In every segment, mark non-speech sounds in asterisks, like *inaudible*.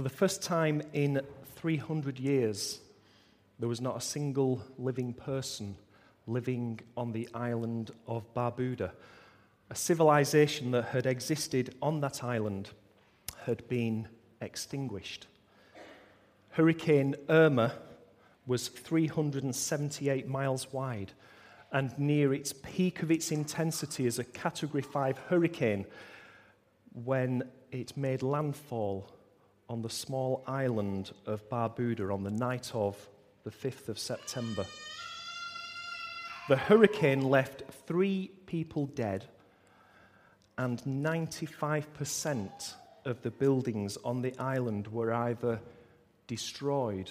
For the first time in 300 years, there was not a single living person living on the island of Barbuda. A civilization that had existed on that island had been extinguished. Hurricane Irma was 378 miles wide and near its peak of its intensity as a Category 5 hurricane when it made landfall on the small island of Barbuda on the night of the 5th of September. The hurricane left three people dead, and 95% of the buildings on the island were either destroyed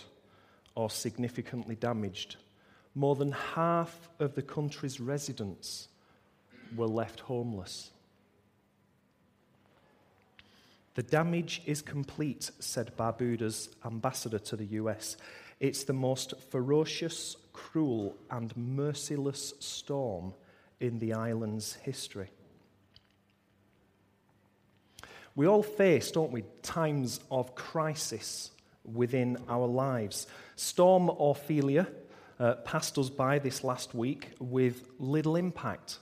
or significantly damaged. More than half of the country's residents were left homeless. The damage is complete, said Barbuda's ambassador to the US. It's the most ferocious, cruel, and merciless storm in the island's history. We all face, don't we, times of crisis within our lives. Storm Ophelia uh, passed us by this last week with little impact.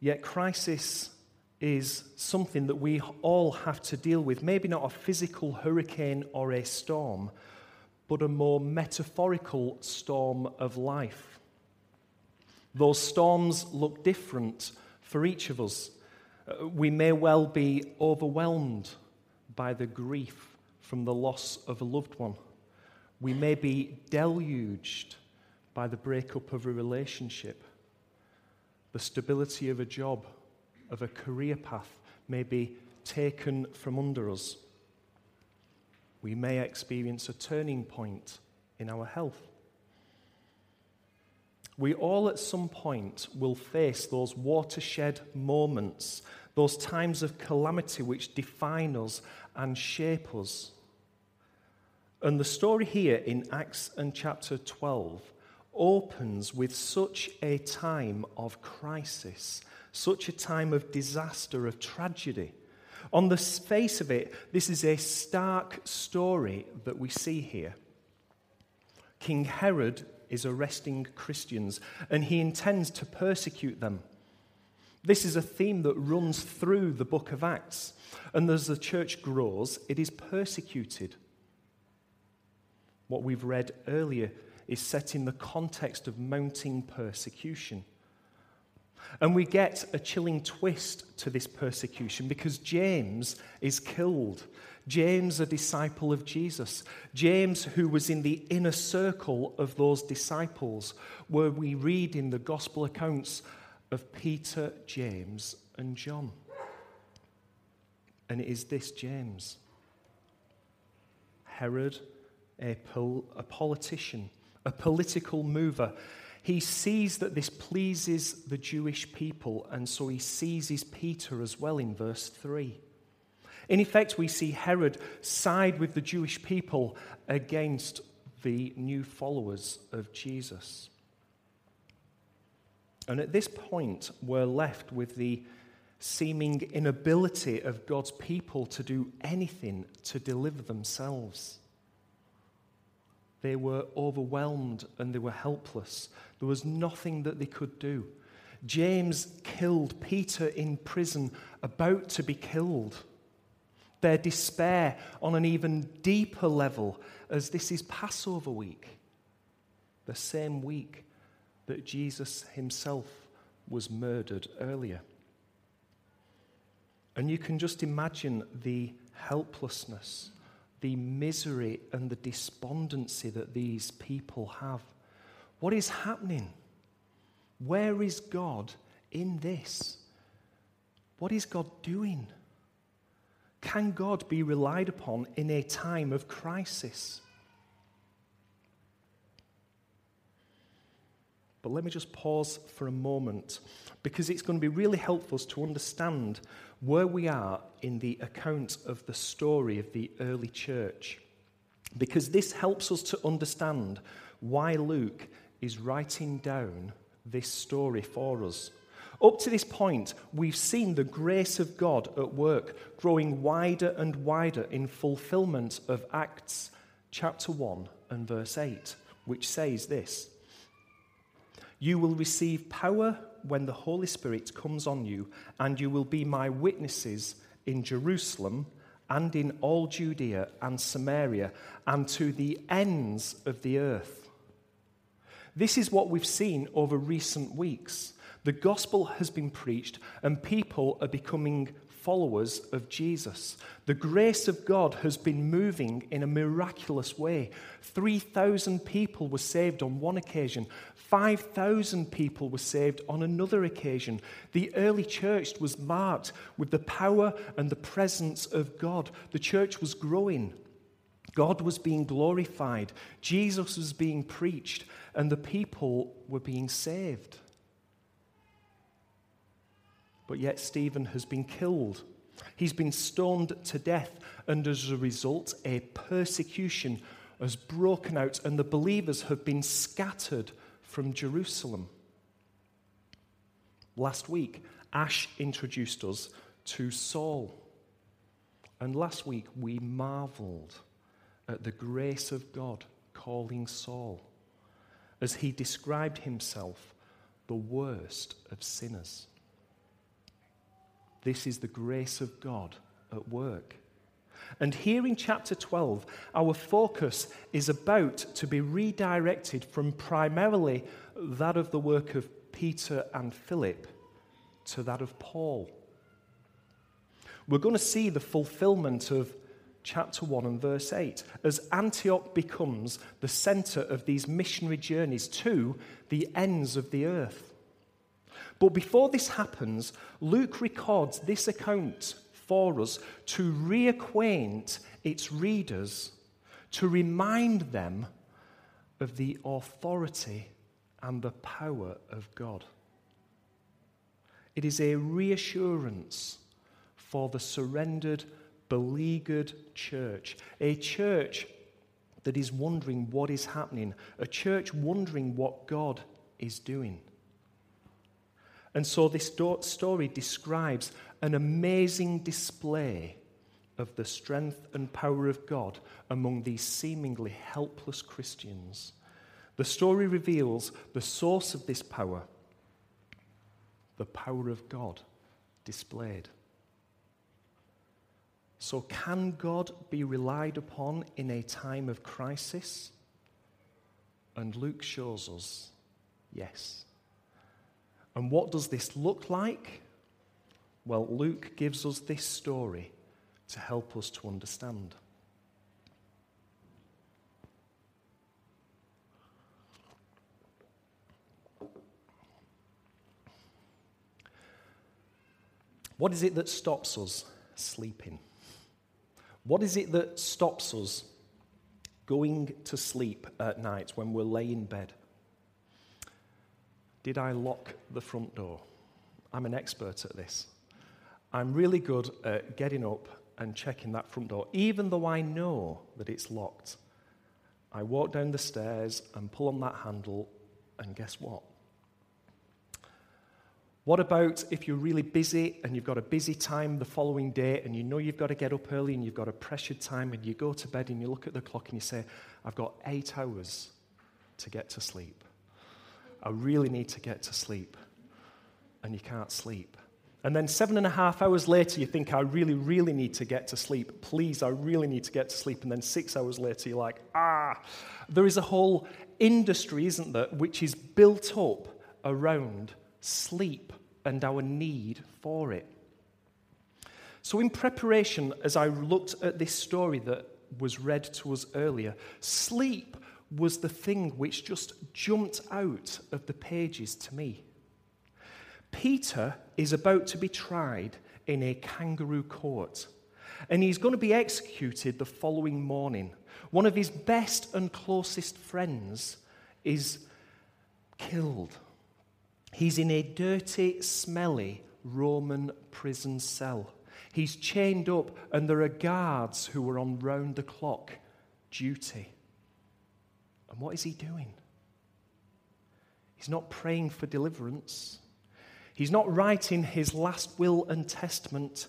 Yet, crisis is something that we all have to deal with. Maybe not a physical hurricane or a storm, but a more metaphorical storm of life. Those storms look different for each of us. Uh, we may well be overwhelmed by the grief from the loss of a loved one. We may be deluged by the breakup of a relationship. The stability of a job, of a career path, may be taken from under us. We may experience a turning point in our health. We all at some point will face those watershed moments, those times of calamity which define us and shape us. And the story here in Acts and chapter 12 opens with such a time of crisis, such a time of disaster, of tragedy. On the face of it, this is a stark story that we see here. King Herod is arresting Christians and he intends to persecute them. This is a theme that runs through the book of Acts. And as the church grows, it is persecuted. What we've read earlier is set in the context of mounting persecution. And we get a chilling twist to this persecution because James is killed. James, a disciple of Jesus. James, who was in the inner circle of those disciples, where we read in the gospel accounts of Peter, James, and John. And it is this James, Herod, a, pol- a politician, a political mover. He sees that this pleases the Jewish people, and so he seizes Peter as well in verse 3. In effect, we see Herod side with the Jewish people against the new followers of Jesus. And at this point, we're left with the seeming inability of God's people to do anything to deliver themselves. They were overwhelmed and they were helpless. There was nothing that they could do. James killed Peter in prison, about to be killed. Their despair on an even deeper level, as this is Passover week, the same week that Jesus himself was murdered earlier. And you can just imagine the helplessness the misery and the despondency that these people have. What is happening? Where is God in this? What is God doing? Can God be relied upon in a time of crisis? But let me just pause for a moment because it's going to be really helpful to understand where we are in the account of the story of the early church. Because this helps us to understand why Luke is writing down this story for us. Up to this point, we've seen the grace of God at work, growing wider and wider in fulfillment of Acts chapter 1 and verse 8, which says this You will receive power when the Holy Spirit comes on you, and you will be my witnesses in Jerusalem and in all Judea and Samaria and to the ends of the earth. This is what we've seen over recent weeks. The gospel has been preached, and people are becoming followers of Jesus. The grace of God has been moving in a miraculous way. 3,000 people were saved on one occasion, 5,000 people were saved on another occasion. The early church was marked with the power and the presence of God. The church was growing. God was being glorified. Jesus was being preached, and the people were being saved. But yet, Stephen has been killed. He's been stoned to death, and as a result, a persecution has broken out, and the believers have been scattered from Jerusalem. Last week, Ash introduced us to Saul. And last week, we marveled at the grace of God calling Saul as he described himself the worst of sinners. This is the grace of God at work. And here in chapter 12, our focus is about to be redirected from primarily that of the work of Peter and Philip to that of Paul. We're going to see the fulfillment of chapter 1 and verse 8 as Antioch becomes the center of these missionary journeys to the ends of the earth. But before this happens, Luke records this account for us to reacquaint its readers, to remind them of the authority and the power of God. It is a reassurance for the surrendered, beleaguered church, a church that is wondering what is happening, a church wondering what God is doing. And so this story describes an amazing display of the strength and power of God among these seemingly helpless Christians. The story reveals the source of this power, the power of God displayed. So, can God be relied upon in a time of crisis? And Luke shows us yes. And what does this look like? Well, Luke gives us this story to help us to understand. What is it that stops us sleeping? What is it that stops us going to sleep at night when we're laying in bed? Did I lock the front door? I'm an expert at this. I'm really good at getting up and checking that front door, even though I know that it's locked. I walk down the stairs and pull on that handle, and guess what? What about if you're really busy and you've got a busy time the following day and you know you've got to get up early and you've got a pressured time and you go to bed and you look at the clock and you say, I've got eight hours to get to sleep? I really need to get to sleep. And you can't sleep. And then seven and a half hours later, you think, I really, really need to get to sleep. Please, I really need to get to sleep. And then six hours later, you're like, ah. There is a whole industry, isn't there, which is built up around sleep and our need for it. So, in preparation, as I looked at this story that was read to us earlier, sleep was the thing which just jumped out of the pages to me. Peter is about to be tried in a kangaroo court, and he's going to be executed the following morning. One of his best and closest friends is killed. He's in a dirty, smelly Roman prison cell. He's chained up, and there are guards who are on round the clock duty. And what is he doing? He's not praying for deliverance. He's not writing his last will and testament.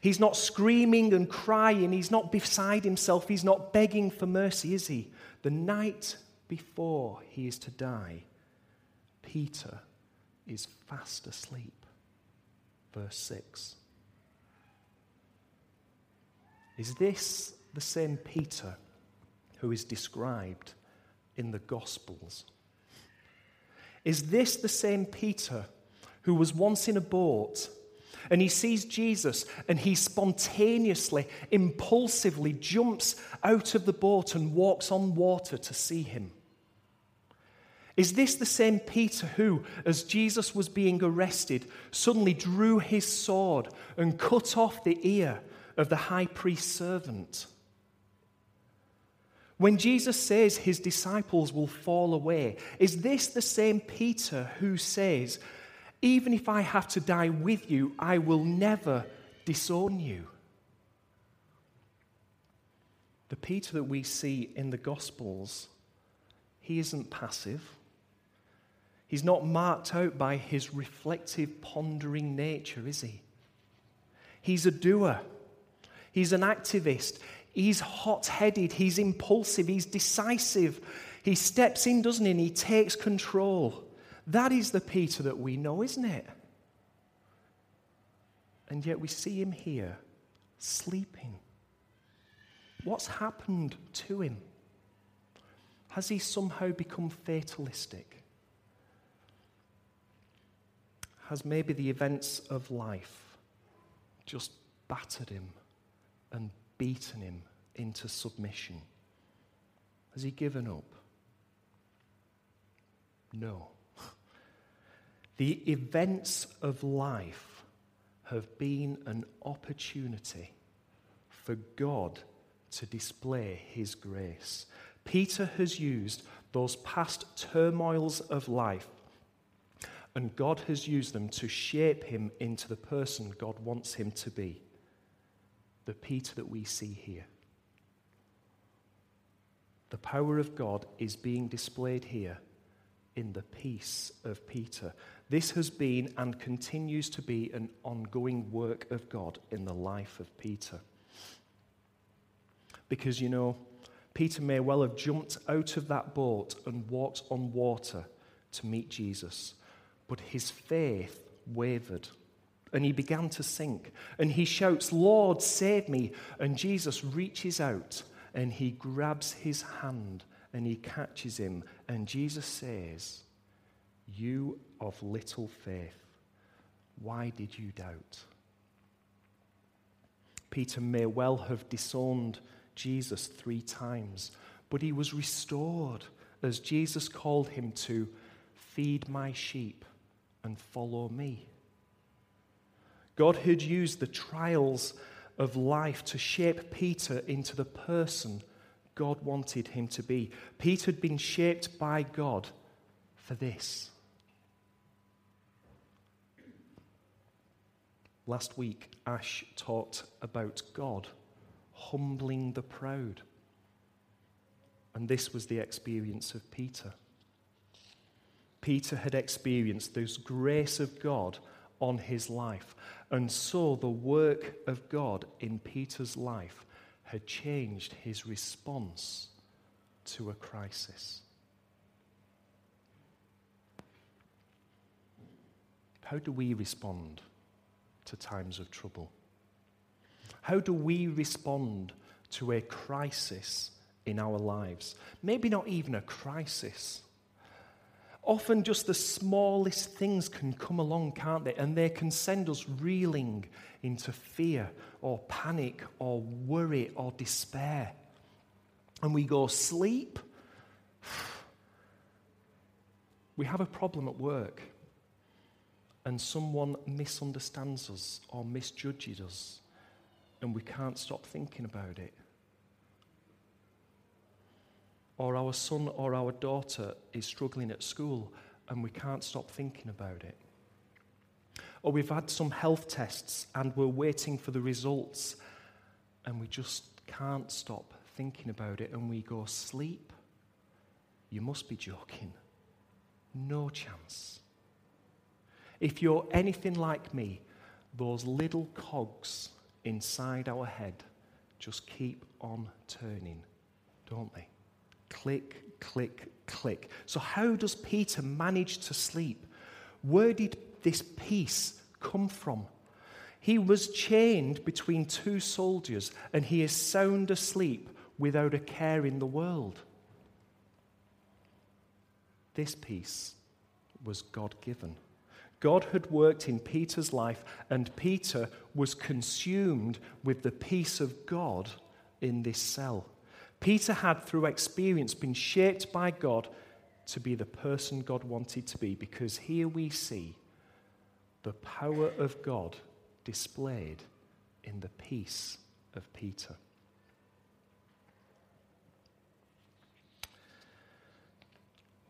He's not screaming and crying. He's not beside himself. He's not begging for mercy, is he? The night before he is to die, Peter is fast asleep. Verse 6. Is this the same Peter who is described in the Gospels? Is this the same Peter who was once in a boat and he sees Jesus and he spontaneously, impulsively jumps out of the boat and walks on water to see him? Is this the same Peter who, as Jesus was being arrested, suddenly drew his sword and cut off the ear of the high priest's servant? When Jesus says his disciples will fall away, is this the same Peter who says, even if I have to die with you, I will never disown you. The Peter that we see in the Gospels, he isn't passive. He's not marked out by his reflective, pondering nature, is he? He's a doer. He's an activist. He's hot headed. He's impulsive. He's decisive. He steps in, doesn't he? And he takes control. That is the Peter that we know, isn't it? And yet we see him here, sleeping. What's happened to him? Has he somehow become fatalistic? Has maybe the events of life just battered him and beaten him into submission? Has he given up? No. *laughs* The events of life have been an opportunity for God to display His grace. Peter has used those past turmoils of life, and God has used them to shape him into the person God wants him to be. The Peter that we see here. The power of God is being displayed here in the peace of Peter. This has been and continues to be an ongoing work of God in the life of Peter. Because, you know, Peter may well have jumped out of that boat and walked on water to meet Jesus, but his faith wavered and he began to sink. And he shouts, Lord, save me. And Jesus reaches out and he grabs his hand and he catches him. And Jesus says, You of little faith, why did you doubt? Peter may well have disowned Jesus three times, but he was restored as Jesus called him to feed my sheep and follow me. God had used the trials of life to shape Peter into the person God wanted him to be. Peter had been shaped by God for this. Last week, Ash talked about God humbling the proud. And this was the experience of Peter. Peter had experienced this grace of God on his life. And saw the work of God in Peter's life had changed his response to a crisis. How do we respond to times of trouble? How do we respond to a crisis in our lives? Maybe not even a crisis. Often, just the smallest things can come along, can't they? And they can send us reeling into fear or panic or worry or despair. And we go, sleep. *sighs* We have a problem at work, and someone misunderstands us or misjudges us, and we can't stop thinking about it. Or our son or our daughter is struggling at school, and we can't stop thinking about it or we've had some health tests and we're waiting for the results and we just can't stop thinking about it and we go, Sleep? You must be joking. No chance. If you're anything like me, those little cogs inside our head just keep on turning, don't they? Click, click, click. So, how does Peter manage to sleep? Where did this peace come from? He was chained between two soldiers and he is sound asleep without a care in the world. This peace was God given. God had worked in Peter's life, and Peter was consumed with the peace of God in this cell. Peter had, through experience, been shaped by God to be the person God wanted to be, because here we see the power of God displayed in the peace of Peter.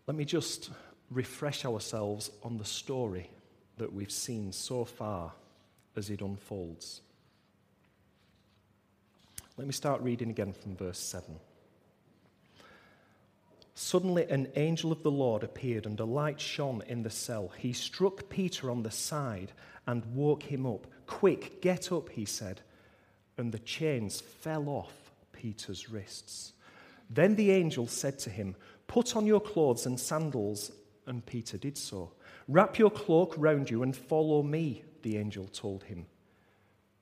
Let me just refresh ourselves on the story that we've seen so far as it unfolds. Let me start reading again from verse 7. Suddenly, an angel of the Lord appeared, and a light shone in the cell. He struck Peter on the side and woke him up. Quick, get up, he said. And the chains fell off Peter's wrists. Then the angel said to him, Put on your clothes and sandals. And Peter did so. Wrap your cloak round you and follow me, the angel told him.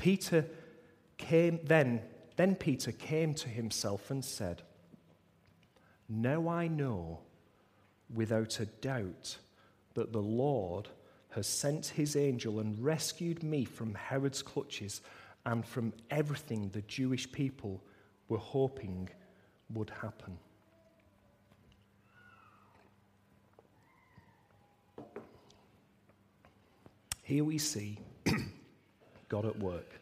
Peter came then, then Peter came to himself and said, Now I know without a doubt that the Lord has sent his angel and rescued me from Herod's clutches and from everything the Jewish people were hoping would happen. Here we see *clears throat* God at work.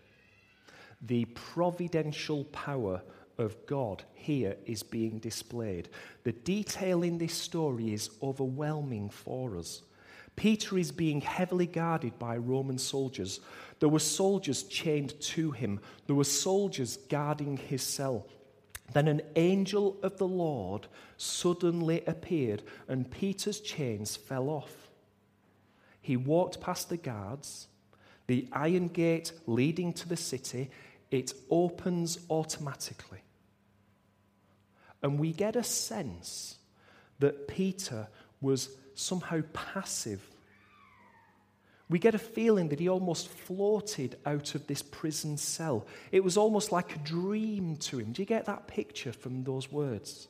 The providential power of God here is being displayed. The detail in this story is overwhelming for us. Peter is being heavily guarded by Roman soldiers. There were soldiers chained to him, there were soldiers guarding his cell. Then an angel of the Lord suddenly appeared, and Peter's chains fell off. He walked past the guards, the iron gate leading to the city, it opens automatically. And we get a sense that Peter was somehow passive. We get a feeling that he almost floated out of this prison cell. It was almost like a dream to him. Do you get that picture from those words?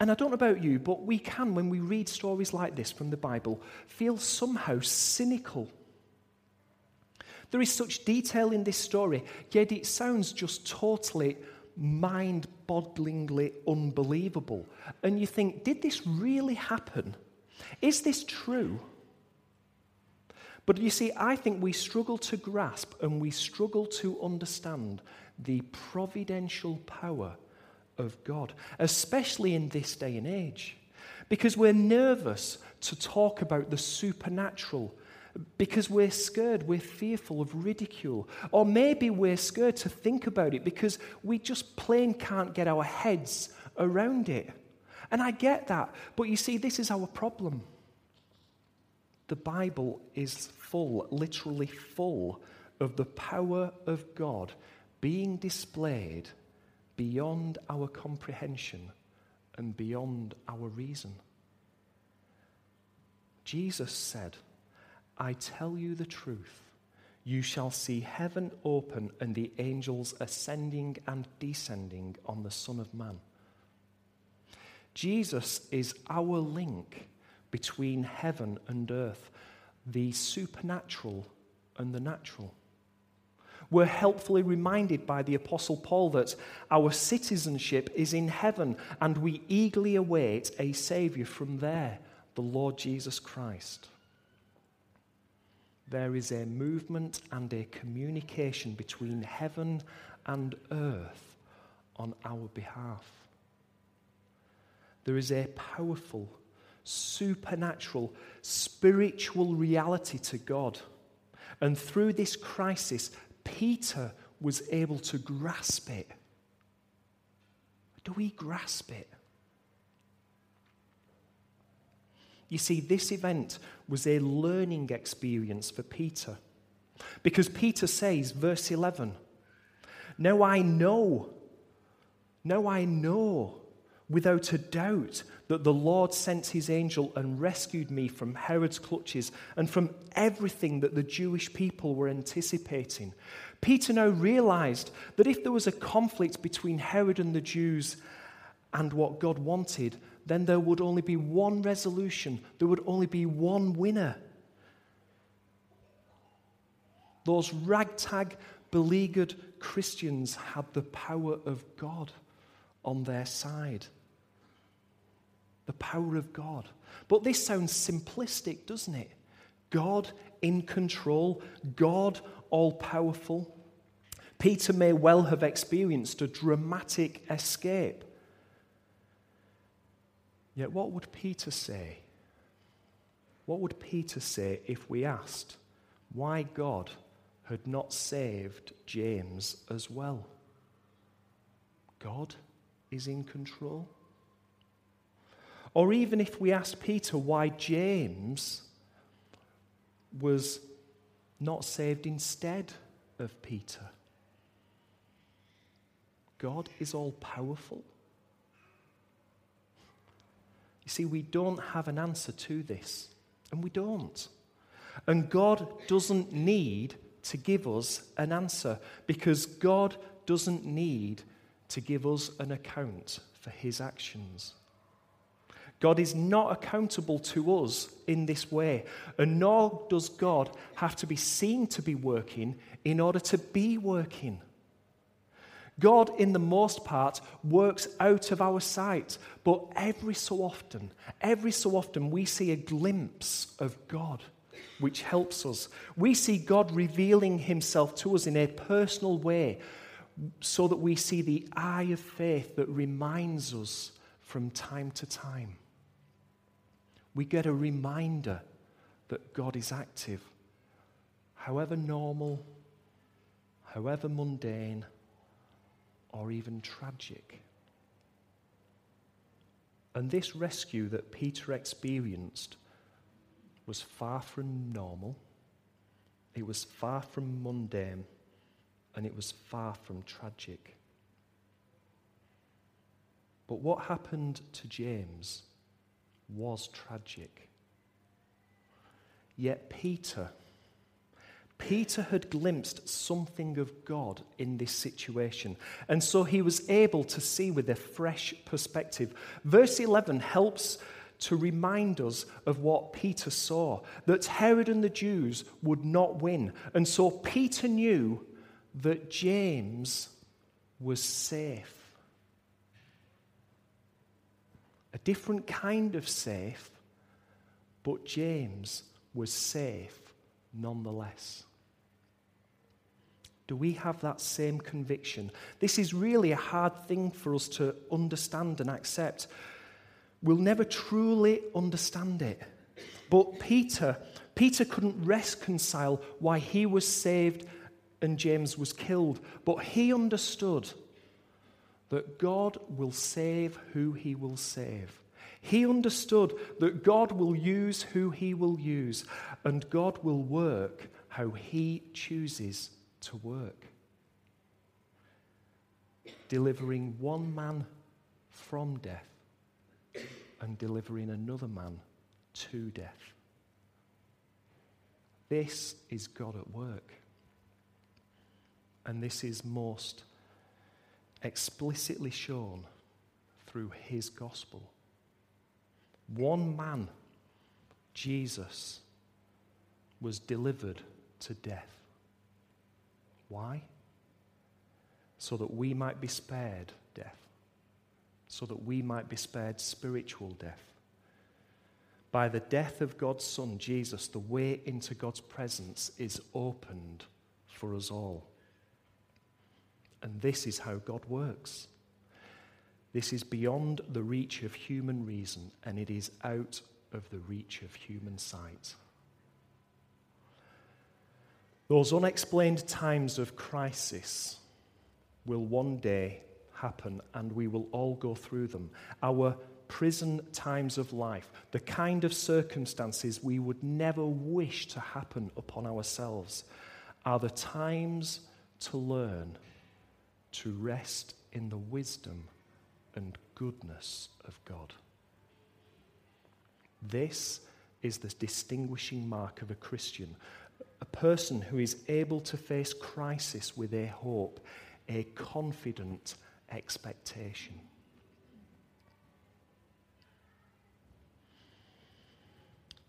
And I don't know about you, but we can, when we read stories like this from the Bible, feel somehow cynical. There is such detail in this story, yet it sounds just totally mind bogglingly unbelievable. And you think, did this really happen? Is this true? But you see, I think we struggle to grasp and we struggle to understand the providential power of God, especially in this day and age. Because we're nervous to talk about the supernatural, because we're scared, we're fearful of ridicule. Or maybe we're scared to think about it because we just plain can't get our heads around it. And I get that. But you see, this is our problem. The Bible is full, literally full, of the power of God being displayed beyond our comprehension and beyond our reason. Jesus said, I tell you the truth. You shall see heaven open and the angels ascending and descending on the Son of Man. Jesus is our link between heaven and earth, the supernatural and the natural we're helpfully reminded by the Apostle Paul that our citizenship is in heaven and we eagerly await a Savior from there, the Lord Jesus Christ. There is a movement and a communication between heaven and earth on our behalf. There is a powerful, supernatural, spiritual reality to God. And through this crisis, Peter was able to grasp it. Do we grasp it? You see, this event was a learning experience for Peter. Because Peter says, verse 11, Now I know, now I know without a doubt that the Lord sent his angel and rescued me from Herod's clutches and from everything that the Jewish people were anticipating. Peter now realized that if there was a conflict between Herod and the Jews and what God wanted, then there would only be one resolution, there would only be one winner. Those ragtag, beleaguered Christians had the power of God on their side. The power of God. But this sounds simplistic, doesn't it? God in control, God all powerful. Peter may well have experienced a dramatic escape. Yet, what would Peter say? What would Peter say if we asked why God had not saved James as well? God is in control. Or even if we asked Peter why James was not saved instead of Peter. God is all powerful. You see, we don't have an answer to this, and we don't. And God doesn't need to give us an answer because God doesn't need to give us an account for his actions. God is not accountable to us in this way, and nor does God have to be seen to be working in order to be working. God, in the most part, works out of our sight, but every so often, every so often, we see a glimpse of God which helps us. We see God revealing himself to us in a personal way so that we see the eye of faith that reminds us from time to time we get a reminder that God is active, however normal, however mundane, or even tragic. And this rescue that Peter experienced was far from normal, it was far from mundane, and it was far from tragic. But what happened to James? was tragic. Yet Peter, Peter had glimpsed something of God in this situation, and so he was able to see with a fresh perspective. Verse 11 helps to remind us of what Peter saw that Herod and the Jews would not win. And so Peter knew that James was safe. a different kind of safe, but James was safe nonetheless. Do we have that same conviction? This is really a hard thing for us to understand and accept. We'll never truly understand it. But Peter, Peter couldn't reconcile why he was saved and James was killed, but he understood that God will save who he will save. He understood that God will use who he will use, and God will work how he chooses to work. Delivering one man from death and delivering another man to death. This is God at work. And this is most explicitly shown through his gospel. One man, Jesus, was delivered to death. Why? So that we might be spared death, so that we might be spared spiritual death. By the death of God's Son, Jesus, the way into God's presence is opened for us all. And this is how God works. This is beyond the reach of human reason, and it is out of the reach of human sight. Those unexplained times of crisis will one day happen, and we will all go through them. Our prison times of life, the kind of circumstances we would never wish to happen upon ourselves, are the times to learn to rest in the wisdom and goodness of God. This is the distinguishing mark of a Christian, a person who is able to face crisis with a hope, a confident expectation.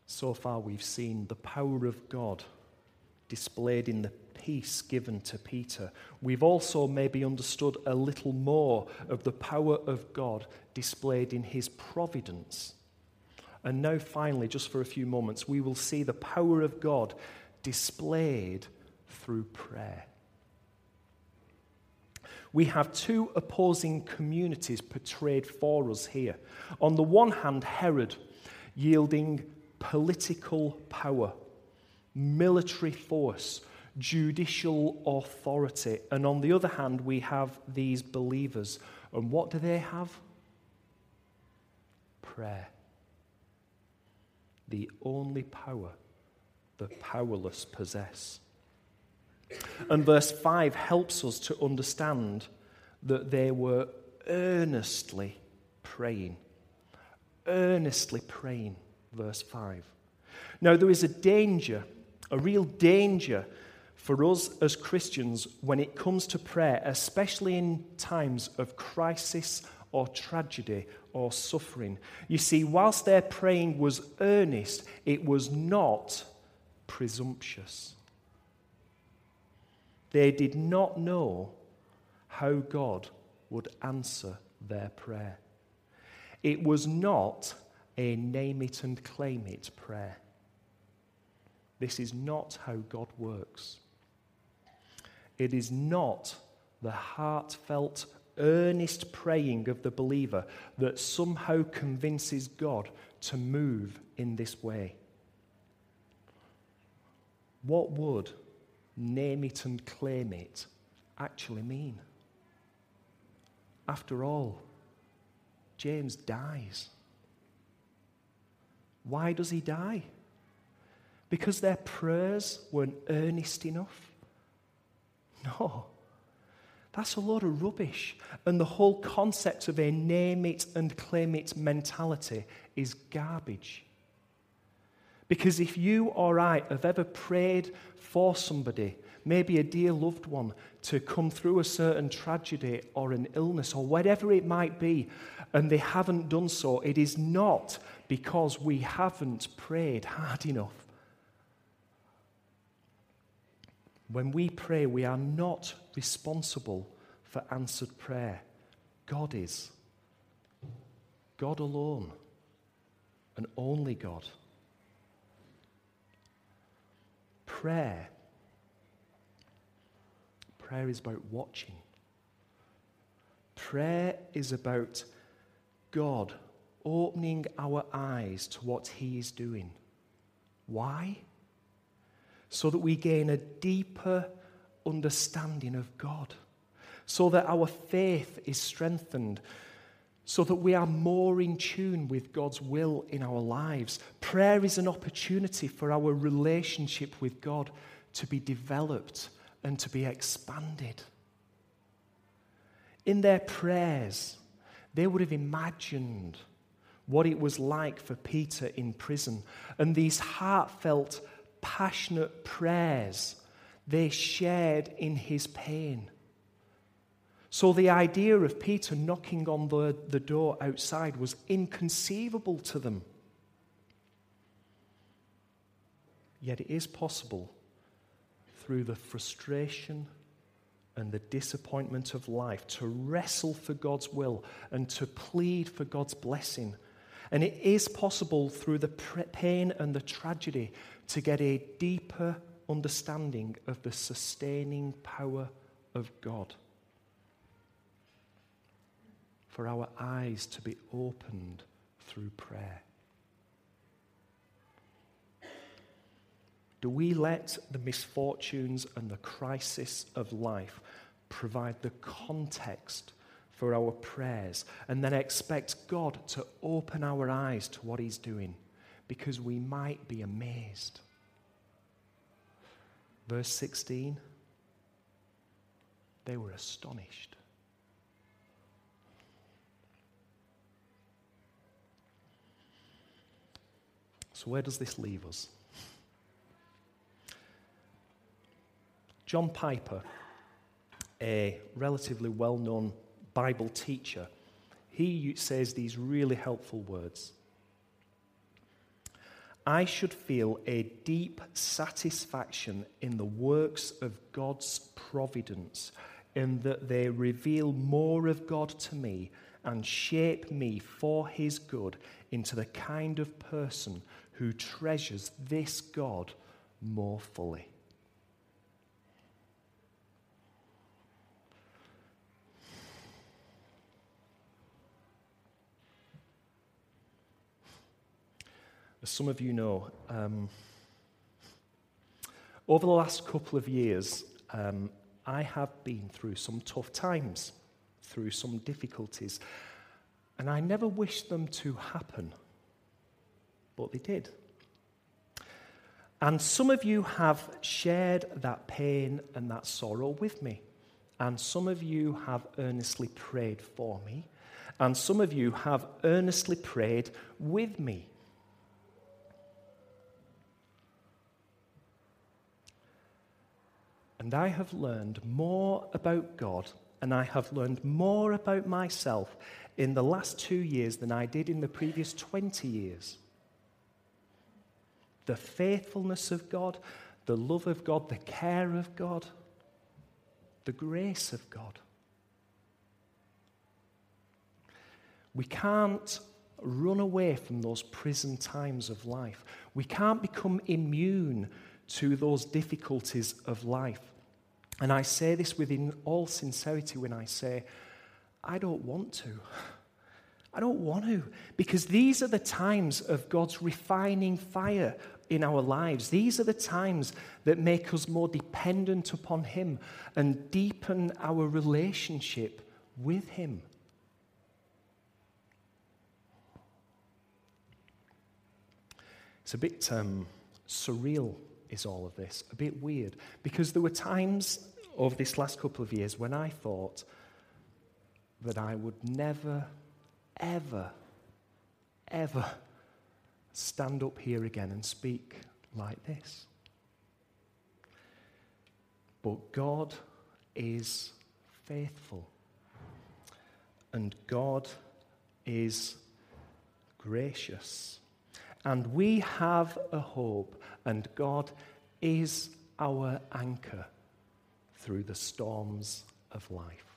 So far, we've seen the power of God displayed in the peace given to Peter. We've also maybe understood a little more of the power of God displayed in his providence. And now, finally, just for a few moments, we will see the power of God displayed through prayer. We have two opposing communities portrayed for us here. On the one hand, Herod yielding political power, military force, judicial authority. And on the other hand, we have these believers. And what do they have? Prayer. The only power the powerless possess. And verse 5 helps us to understand that they were earnestly praying. Earnestly praying, verse 5. Now, there is a danger, a real danger for us as Christians when it comes to prayer, especially in times of crisis or tragedy or suffering. You see, whilst their praying was earnest, it was not presumptuous. They did not know how God would answer their prayer. It was not a name it and claim it prayer. This is not how God works. It is not the heartfelt, earnest praying of the believer that somehow convinces God to move in this way. What would name it and claim it actually mean? After all, James dies. Why does he die? Because their prayers weren't earnest enough? No. That's a load of rubbish. And the whole concept of a name it and claim it mentality is garbage. Because if you or I have ever prayed for somebody, maybe a dear loved one, to come through a certain tragedy or an illness or whatever it might be, and they haven't done so, it is not because we haven't prayed hard enough. When we pray, we are not responsible for answered prayer. God is. God alone, and only God. Prayer. Prayer is about watching. Prayer is about God opening our eyes to what He is doing. Why? so that we gain a deeper understanding of God, so that our faith is strengthened, so that we are more in tune with God's will in our lives. Prayer is an opportunity for our relationship with God to be developed and to be expanded. In their prayers, they would have imagined what it was like for Peter in prison. And these heartfelt passionate prayers they shared in his pain. So the idea of Peter knocking on the, the door outside was inconceivable to them. Yet it is possible through the frustration and the disappointment of life to wrestle for God's will and to plead for God's blessing And it is possible through the pain and the tragedy to get a deeper understanding of the sustaining power of God. For our eyes to be opened through prayer. Do we let the misfortunes and the crisis of life provide the context for our prayers and then expect God to open our eyes to what He's doing because we might be amazed? Verse 16 they were astonished. So, where does this leave us? John Piper, a relatively well known Bible teacher, he says these really helpful words. I should feel a deep satisfaction in the works of God's providence, in that they reveal more of God to me and shape me for His good into the kind of person who treasures this God more fully. As some of you know, um, over the last couple of years, um, I have been through some tough times, through some difficulties, and I never wished them to happen, but they did. And some of you have shared that pain and that sorrow with me. And some of you have earnestly prayed for me. And some of you have earnestly prayed with me. And I have learned more about God and I have learned more about myself in the last two years than I did in the previous 20 years. The faithfulness of God, the love of God, the care of God, the grace of God. We can't run away from those prison times of life. We can't become immune to those difficulties of life. And I say this within all sincerity when I say, I don't want to. I don't want to. Because these are the times of God's refining fire in our lives. These are the times that make us more dependent upon Him and deepen our relationship with Him. It's a bit um, surreal is all of this. A bit weird. Because there were times over this last couple of years when I thought that I would never, ever, ever stand up here again and speak like this. But God is faithful. And God is gracious. And we have a hope, and God is our anchor through the storms of life.